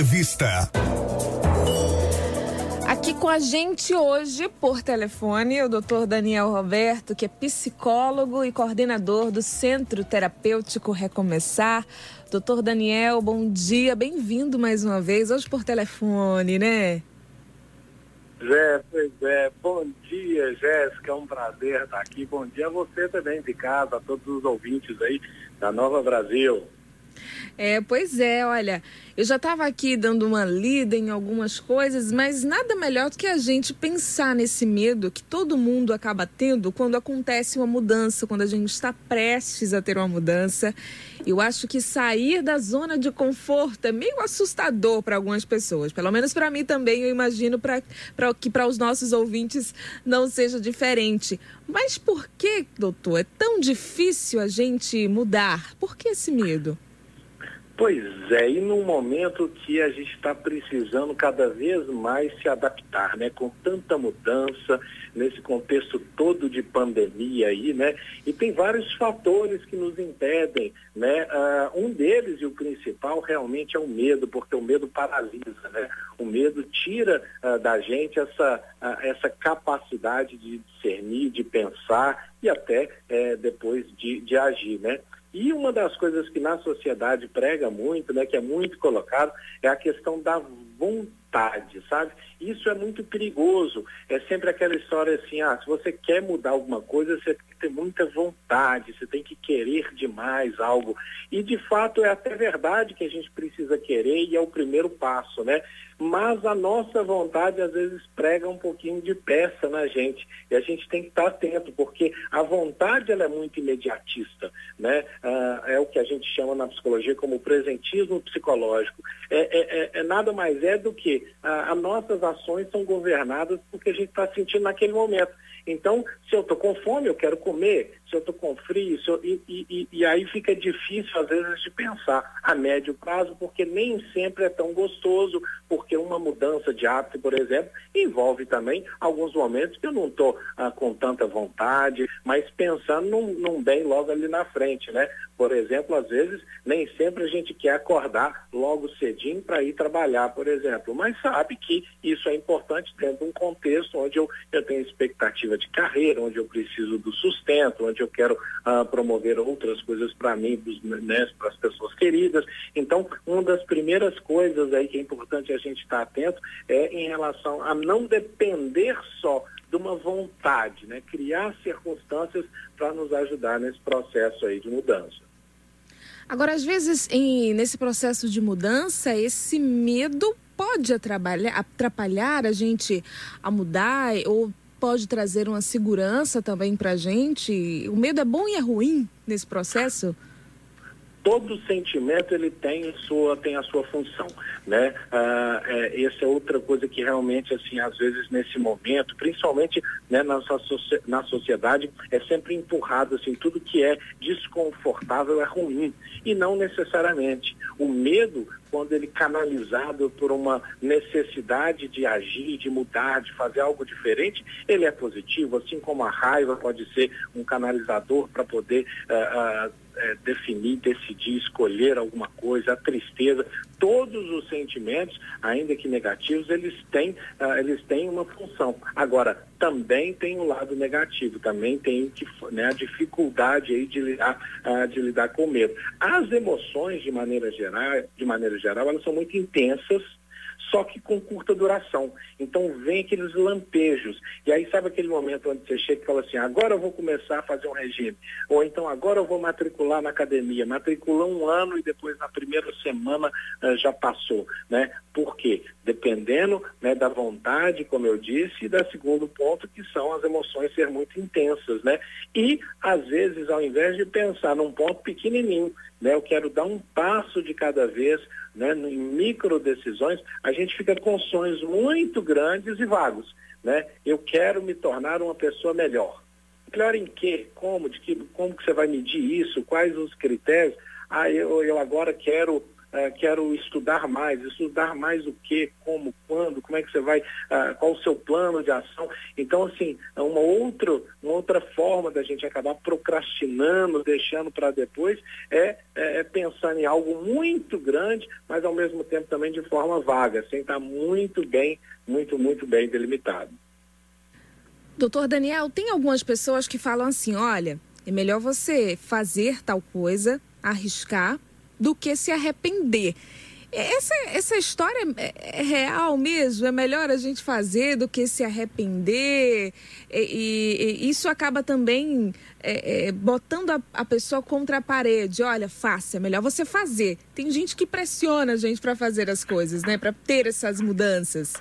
Entrevista. Aqui com a gente hoje, por telefone, o doutor Daniel Roberto, que é psicólogo e coordenador do Centro Terapêutico Recomeçar. Doutor Daniel, bom dia, bem-vindo mais uma vez, hoje por telefone, né? Zé, pois é, bom dia, Jéssica, é um prazer estar aqui. Bom dia a você também de casa, a todos os ouvintes aí da Nova Brasil. É, pois é, olha, eu já estava aqui dando uma lida em algumas coisas, mas nada melhor do que a gente pensar nesse medo que todo mundo acaba tendo quando acontece uma mudança, quando a gente está prestes a ter uma mudança. Eu acho que sair da zona de conforto é meio assustador para algumas pessoas, pelo menos para mim também, eu imagino pra, pra, que para os nossos ouvintes não seja diferente. Mas por que, doutor, é tão difícil a gente mudar? Por que esse medo? Pois é, e num momento que a gente está precisando cada vez mais se adaptar, né? Com tanta mudança, nesse contexto todo de pandemia aí, né? E tem vários fatores que nos impedem, né? Uh, um deles e o principal realmente é o medo, porque o medo paralisa, né? O medo tira uh, da gente essa, uh, essa capacidade de discernir, de pensar e até eh, depois de, de agir, né? E uma das coisas que na sociedade prega muito, né, que é muito colocado, é a questão da vontade, sabe? Isso é muito perigoso. É sempre aquela história assim, ah, se você quer mudar alguma coisa, você tem que ter muita vontade, você tem que querer demais algo. E de fato é até verdade que a gente precisa querer e é o primeiro passo, né? mas a nossa vontade às vezes prega um pouquinho de peça na gente e a gente tem que estar atento porque a vontade ela é muito imediatista, né? Ah, é o que a gente chama na psicologia como presentismo psicológico. É, é, é, é nada mais é do que ah, as nossas ações são governadas porque a gente está sentindo naquele momento. Então, se eu estou com fome, eu quero comer. Se eu estou com frio, eu, e, e, e, aí fica difícil, às vezes, de pensar a médio prazo, porque nem sempre é tão gostoso, porque uma mudança de hábito, por exemplo, envolve também alguns momentos que eu não estou ah, com tanta vontade, mas pensando num, num bem logo ali na frente, né? Por exemplo, às vezes, nem sempre a gente quer acordar logo cedinho para ir trabalhar, por exemplo, mas sabe que isso é importante dentro de um contexto onde eu, eu tenho expectativa de carreira, onde eu preciso do sustento, onde eu quero uh, promover outras coisas para mim, né, para as pessoas queridas. Então, uma das primeiras coisas aí que é importante a gente estar tá atento é em relação a não depender só de uma vontade, né? criar circunstâncias para nos ajudar nesse processo aí de mudança. Agora, às vezes, em, nesse processo de mudança, esse medo pode atrapalhar, atrapalhar a gente a mudar ou pode trazer uma segurança também para a gente? O medo é bom e é ruim nesse processo? Todo sentimento ele tem a sua tem a sua função né? Ah, é, essa é outra coisa que realmente assim às vezes nesse momento principalmente né na, na sociedade é sempre empurrado assim tudo que é desconfortável é ruim. E não necessariamente. O medo quando ele canalizado por uma necessidade de agir, de mudar, de fazer algo diferente, ele é positivo, assim como a raiva pode ser um canalizador para poder uh, uh, é, definir, decidir, escolher alguma coisa, a tristeza, todos os sentimentos, ainda que negativos, eles têm, uh, eles têm uma função. Agora, também tem o um lado negativo, também tem que, né, a dificuldade aí de lidar, uh, de lidar com o medo. As emoções, de maneira geral, de maneira geral, elas são muito intensas, só que com curta duração. Então vem aqueles lampejos. E aí sabe aquele momento onde você chega e fala assim, agora eu vou começar a fazer um regime. Ou então agora eu vou matricular na academia. Matricula um ano e depois na primeira semana uh, já passou. Né? Por quê? Dependendo né, da vontade, como eu disse, e da segundo ponto, que são as emoções ser muito intensas. Né? E, às vezes, ao invés de pensar num ponto pequenininho, né, eu quero dar um passo de cada vez, né, em micro decisões, a gente fica com sonhos muito grandes e vagos. Né? Eu quero me tornar uma pessoa melhor. Melhor em quê? Como? De que, como que você vai medir isso? Quais os critérios? Ah, eu, eu agora quero uh, quero estudar mais. Estudar mais o que, como, quando, como é que você vai, uh, qual o seu plano de ação. Então, assim, é uma outra, uma outra forma da gente acabar procrastinando, deixando para depois, é, é, é pensar em algo muito grande, mas ao mesmo tempo também de forma vaga, sem estar muito bem, muito, muito bem delimitado. Doutor Daniel, tem algumas pessoas que falam assim: olha, é melhor você fazer tal coisa, arriscar, do que se arrepender. Essa, essa história é, é real mesmo? É melhor a gente fazer do que se arrepender? E, e, e isso acaba também é, é, botando a, a, pessoa contra a parede. Olha, faça, é melhor você fazer. Tem gente que pressiona a gente para fazer as coisas, né? Para ter essas mudanças.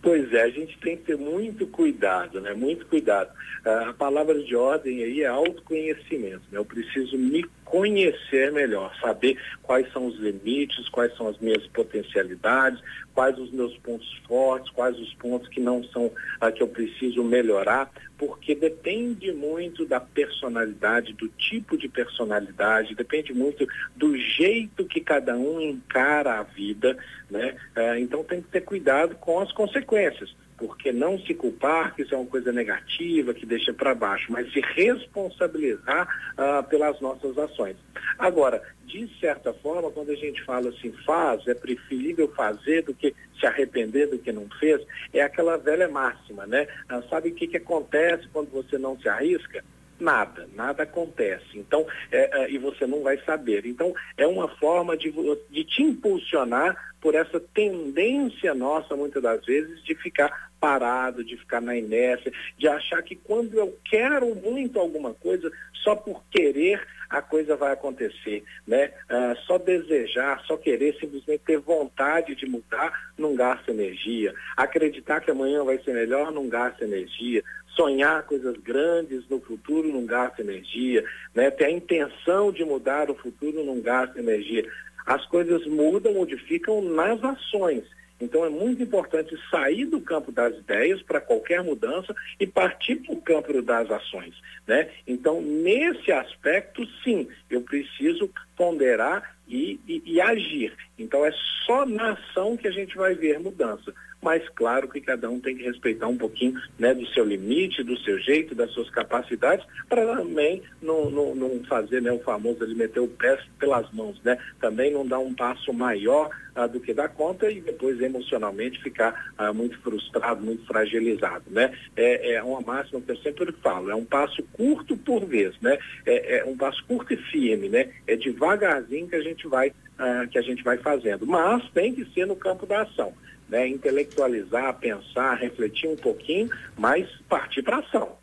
Pois é, a gente tem que ter muito cuidado, né? Muito cuidado. a palavra de ordem aí é autoconhecimento, né? Eu preciso me conhecer melhor, saber quais são os limites, quais são as minhas potencialidades, quais os meus pontos fortes, quais os pontos que não são ah, que eu preciso melhorar, porque depende muito da personalidade, do tipo de personalidade, depende muito do jeito que cada um encara a vida, né? Ah, então tem que ter cuidado com as consequências porque não se culpar que isso é uma coisa negativa, que deixa para baixo, mas se responsabilizar ah, pelas nossas ações. Agora, de certa forma, quando a gente fala assim, faz, é preferível fazer do que se arrepender do que não fez, é aquela velha máxima, né? Ah, sabe o que, que acontece quando você não se arrisca? Nada, nada acontece. Então, é, é, e você não vai saber. Então, é uma forma de, de te impulsionar por essa tendência nossa, muitas das vezes, de ficar parado, de ficar na inércia, de achar que quando eu quero muito alguma coisa, só por querer a coisa vai acontecer, né? Ah, só desejar, só querer, simplesmente ter vontade de mudar, não gasta energia. Acreditar que amanhã vai ser melhor, não gasta energia. Sonhar coisas grandes no futuro não gasta energia, né? Ter a intenção de mudar o futuro não gasta energia. As coisas mudam, modificam nas ações. Então é muito importante sair do campo das ideias para qualquer mudança e partir para o campo das ações. Né? Então, nesse aspecto, sim, eu preciso ponderar e, e, e agir. Então é só na ação que a gente vai ver mudança mas claro que cada um tem que respeitar um pouquinho né, do seu limite, do seu jeito, das suas capacidades, para também não, não, não, fazer né, o famoso ali meter o pé pelas mãos, né? Também não dar um passo maior ah, do que dá conta e depois emocionalmente ficar ah, muito frustrado, muito fragilizado, né? É, é uma máxima que eu sempre falo, é um passo curto por vez, né? É, é um passo curto e firme, né? É devagarzinho que a gente vai, ah, que a gente vai fazendo, mas tem que ser no campo da ação né, intelectualizar, pensar, refletir um pouquinho, mas partir para ação.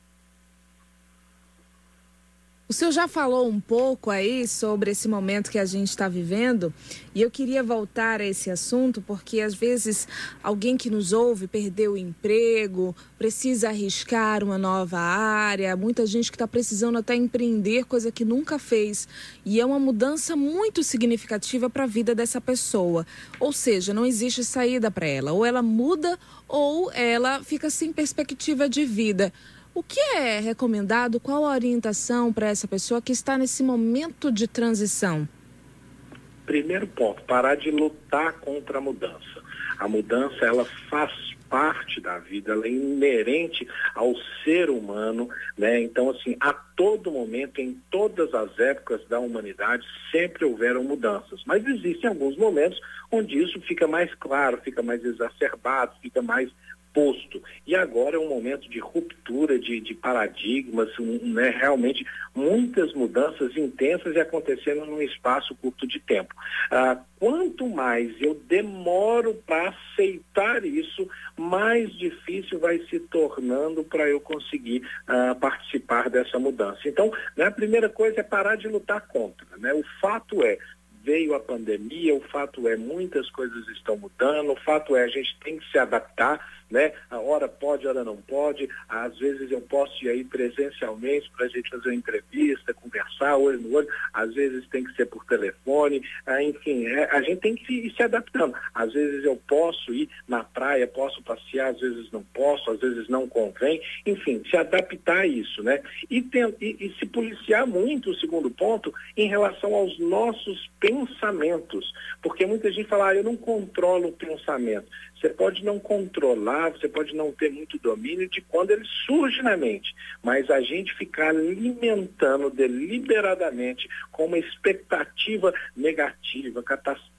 O senhor já falou um pouco aí sobre esse momento que a gente está vivendo e eu queria voltar a esse assunto porque às vezes alguém que nos ouve perdeu o emprego, precisa arriscar uma nova área, muita gente que está precisando até empreender coisa que nunca fez e é uma mudança muito significativa para a vida dessa pessoa. Ou seja, não existe saída para ela, ou ela muda ou ela fica sem perspectiva de vida. O que é recomendado? Qual a orientação para essa pessoa que está nesse momento de transição? Primeiro ponto, parar de lutar contra a mudança. A mudança, ela faz parte da vida, ela é inerente ao ser humano, né? Então, assim, a todo momento, em todas as épocas da humanidade, sempre houveram mudanças. Mas existem alguns momentos onde isso fica mais claro, fica mais exacerbado, fica mais posto. E agora é um momento de ruptura de, de paradigmas, um, né, realmente muitas mudanças intensas e acontecendo num espaço curto de tempo. Ah, quanto mais eu demoro para aceitar isso, mais difícil vai se tornando para eu conseguir ah, participar dessa mudança. Então, né, a primeira coisa é parar de lutar contra. Né? O fato é, veio a pandemia, o fato é muitas coisas estão mudando, o fato é a gente tem que se adaptar né? A hora pode, a hora não pode. Às vezes eu posso ir aí presencialmente para a gente fazer uma entrevista, conversar olho no olho. Às vezes tem que ser por telefone. Ah, enfim, é, a gente tem que ir se adaptando. Às vezes eu posso ir na praia, posso passear, às vezes não posso, às vezes não convém. Enfim, se adaptar a isso, né? E, tem, e, e se policiar muito, o segundo ponto, em relação aos nossos pensamentos. Porque muita gente fala, ah, eu não controlo o pensamento. Você pode não controlar, você pode não ter muito domínio de quando ele surge na mente, mas a gente ficar alimentando deliberadamente com uma expectativa negativa, catastrófica,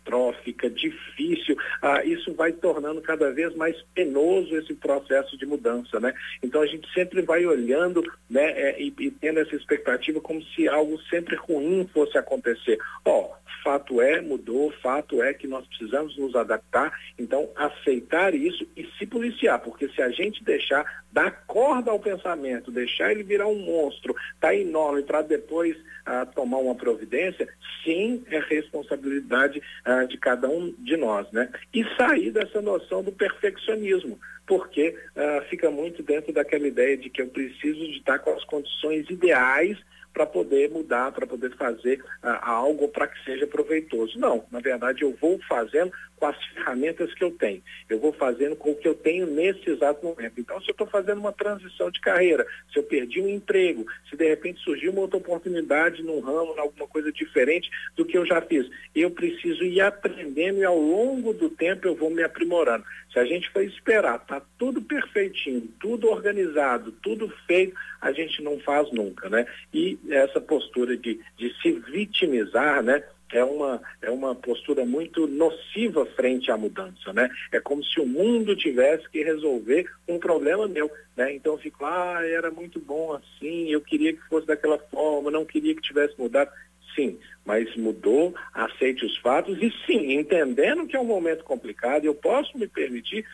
difícil, ah, isso vai tornando cada vez mais penoso esse processo de mudança, né? Então a gente sempre vai olhando, né, é, e, e, tendo essa expectativa como se algo sempre ruim fosse acontecer. Ó, oh, fato é, mudou, fato é que nós precisamos nos adaptar, então aceitar isso e se policiar, porque se a gente deixar dar corda ao pensamento, deixar ele virar um monstro, tá enorme para depois ah, tomar uma providência, sim, é responsabilidade ah, de cada um de nós, né? E sair dessa noção do perfeccionismo, porque ah, fica muito dentro daquela ideia de que eu preciso de estar com as condições ideais para poder mudar, para poder fazer uh, algo para que seja proveitoso. Não, na verdade eu vou fazendo com as ferramentas que eu tenho. Eu vou fazendo com o que eu tenho nesse exato momento. Então, se eu estou fazendo uma transição de carreira, se eu perdi um emprego, se de repente surgiu uma outra oportunidade num ramo, alguma coisa diferente do que eu já fiz, eu preciso ir aprendendo e ao longo do tempo eu vou me aprimorando. Se a gente for esperar, tá tudo perfeitinho, tudo organizado, tudo feito, a gente não faz nunca, né? E essa postura de, de se vitimizar, né? É uma, é uma postura muito nociva frente à mudança, né? É como se o mundo tivesse que resolver um problema meu, né? Então fico, ah, era muito bom assim, eu queria que fosse daquela forma, não queria que tivesse mudado. Sim, mas mudou, aceite os fatos e sim, entendendo que é um momento complicado, eu posso me permitir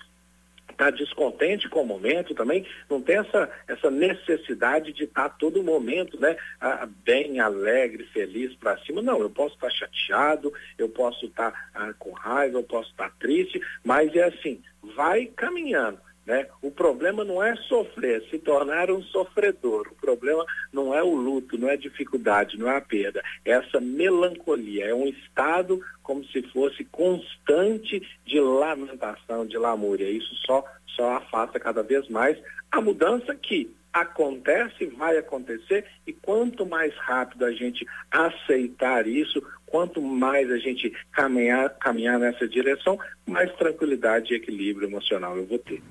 está descontente com o momento também, não tem essa, essa necessidade de estar tá todo momento né, bem alegre, feliz para cima. Não, eu posso estar tá chateado, eu posso estar tá, ah, com raiva, eu posso estar tá triste, mas é assim, vai caminhando. Né? O problema não é sofrer, se tornar um sofredor. O problema não é o luto, não é a dificuldade, não é a perda. É essa melancolia, é um estado como se fosse constante de lamentação, de lamúria. Isso só, só afasta cada vez mais a mudança que acontece, vai acontecer, e quanto mais rápido a gente aceitar isso, quanto mais a gente caminhar, caminhar nessa direção, mais tranquilidade e equilíbrio emocional eu vou ter.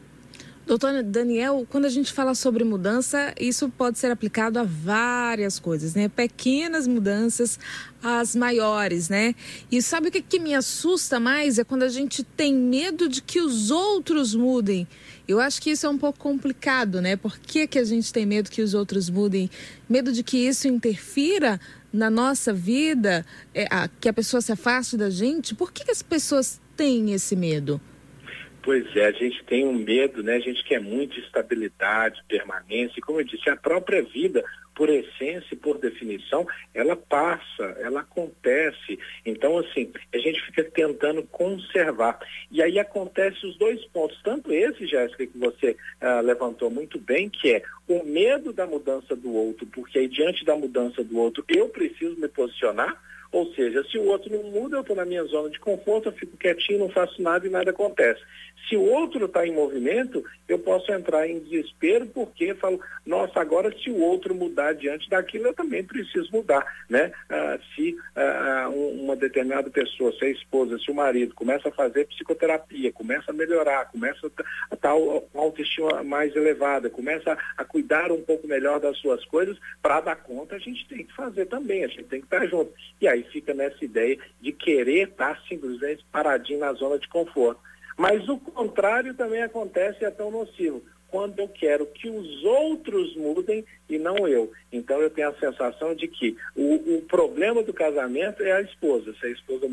Doutor Daniel, quando a gente fala sobre mudança, isso pode ser aplicado a várias coisas, né? Pequenas mudanças, as maiores, né? E sabe o que, que me assusta mais? É quando a gente tem medo de que os outros mudem. Eu acho que isso é um pouco complicado, né? Por que, que a gente tem medo que os outros mudem? Medo de que isso interfira na nossa vida, é, a, que a pessoa se afaste da gente? Por que, que as pessoas têm esse medo? Pois é, a gente tem um medo, né? A gente quer muito estabilidade, permanência, e como eu disse, a própria vida, por essência e por definição, ela passa, ela acontece. Então, assim, a gente fica tentando conservar. E aí acontece os dois pontos, tanto esse, Jéssica, que você uh, levantou muito bem, que é o medo da mudança do outro, porque aí diante da mudança do outro eu preciso me posicionar, ou seja, se o outro não muda, eu estou na minha zona de conforto, eu fico quietinho, não faço nada e nada acontece. Se o outro está em movimento, eu posso entrar em desespero porque falo, nossa, agora se o outro mudar diante daquilo, eu também preciso mudar, né? Ah, se ah, uma determinada pessoa, se a esposa, se o marido começa a fazer psicoterapia, começa a melhorar, começa a estar com autoestima mais elevada, começa a, a cuidar um pouco melhor das suas coisas, para dar conta a gente tem que fazer também, a gente tem que estar junto. E aí fica nessa ideia de querer estar simplesmente paradinho na zona de conforto. Mas o contrário também acontece e é tão nocivo. Quando eu quero que os outros mudem e não eu. Então eu tenho a sensação de que o, o problema do casamento é a esposa. Se a esposa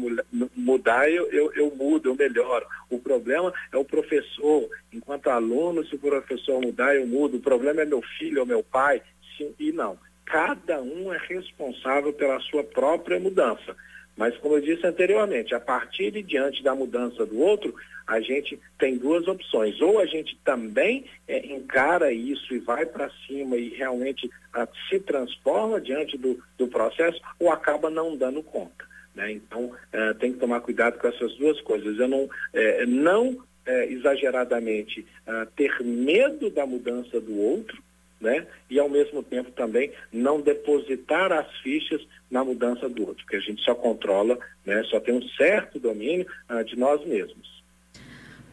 mudar, eu, eu, eu mudo, eu melhoro. O problema é o professor. Enquanto aluno, se o professor mudar, eu mudo. O problema é meu filho ou meu pai. Sim, e não. Cada um é responsável pela sua própria mudança. Mas, como eu disse anteriormente, a partir de diante da mudança do outro, a gente tem duas opções. Ou a gente também é, encara isso e vai para cima e realmente a, ah, se transforma diante do, do processo, ou acaba não dando conta. Né? Então, é, tem que tomar cuidado com essas duas coisas. Eu não, é, não é, exageradamente uh, ter medo da mudança do outro, né? E ao mesmo tempo também não depositar as fichas na mudança do outro, porque a gente só controla, né? Só tem um certo domínio uh, de nós mesmos.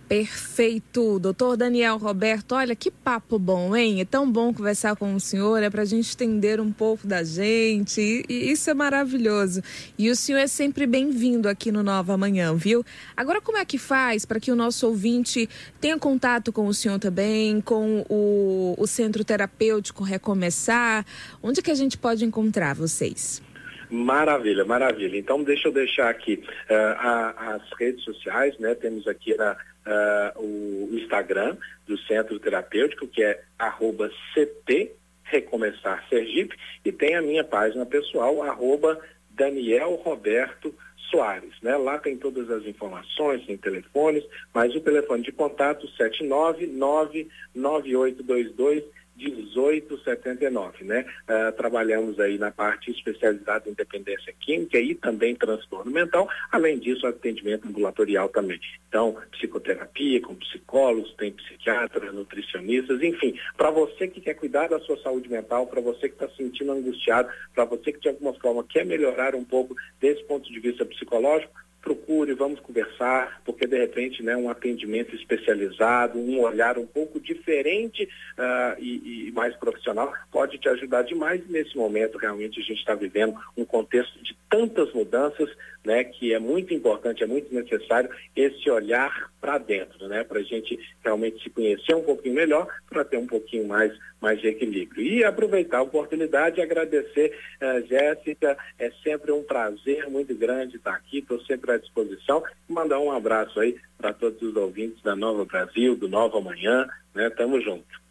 Perfeito. Doutor Daniel Roberto, olha que papo bom, hein? É tão bom conversar com o senhor, é para a gente entender um pouco da gente, e, e isso é maravilhoso. E o senhor é sempre bem-vindo aqui no Nova Manhã, viu? Agora, como é que faz para que o nosso ouvinte tenha contato com o senhor também, com o, o Centro Terapêutico Recomeçar? Onde que a gente pode encontrar vocês? Maravilha, maravilha. Então, deixa eu deixar aqui uh, a, as redes sociais, né? Temos aqui na uh, o Instagram do Centro Terapêutico, que é arroba CT Recomeçar Sergipe, e tem a minha página pessoal, arroba Daniel Roberto Soares. Né? Lá tem todas as informações, tem telefones, mas o telefone de contato 799 9822 1879, né? Uh, trabalhamos aí na parte especializada em dependência química e também transtorno mental, além disso, atendimento ambulatorial também. Então, psicoterapia com psicólogos, tem psiquiatras, nutricionistas, enfim, para você que quer cuidar da sua saúde mental, para você que está se sentindo angustiado, para você que de alguma forma quer melhorar um pouco desse ponto de vista psicológico, procure, vamos conversar, porque de repente né, um atendimento especializado, um olhar um pouco diferente uh, e, e, mais profissional pode te ajudar demais nesse momento. Realmente a gente está vivendo um contexto de tantas mudanças, né, que é muito importante, é muito necessário esse olhar para dentro, né, para a gente realmente se conhecer um pouquinho melhor, para ter um pouquinho mais, mais de equilíbrio. E aproveitar a oportunidade e agradecer, uh, Jéssica, é sempre um prazer muito grande estar aqui, estou sempre à disposição mandar um abraço aí para todos os ouvintes da Nova Brasil, do Nova Manhã, né, tamo junto.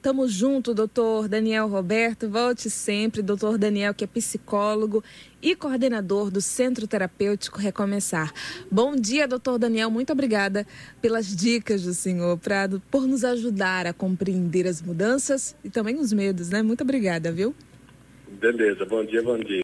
Tamo junto, doutor Daniel Roberto. Volte sempre, doutor Daniel, que é psicólogo e coordenador do Centro Terapêutico Recomeçar. Bom dia, doutor Daniel. Muito obrigada pelas dicas do senhor, pra, por nos ajudar a compreender as mudanças e também os medos, né? Muito obrigada, viu? Beleza, bom dia, bom dia.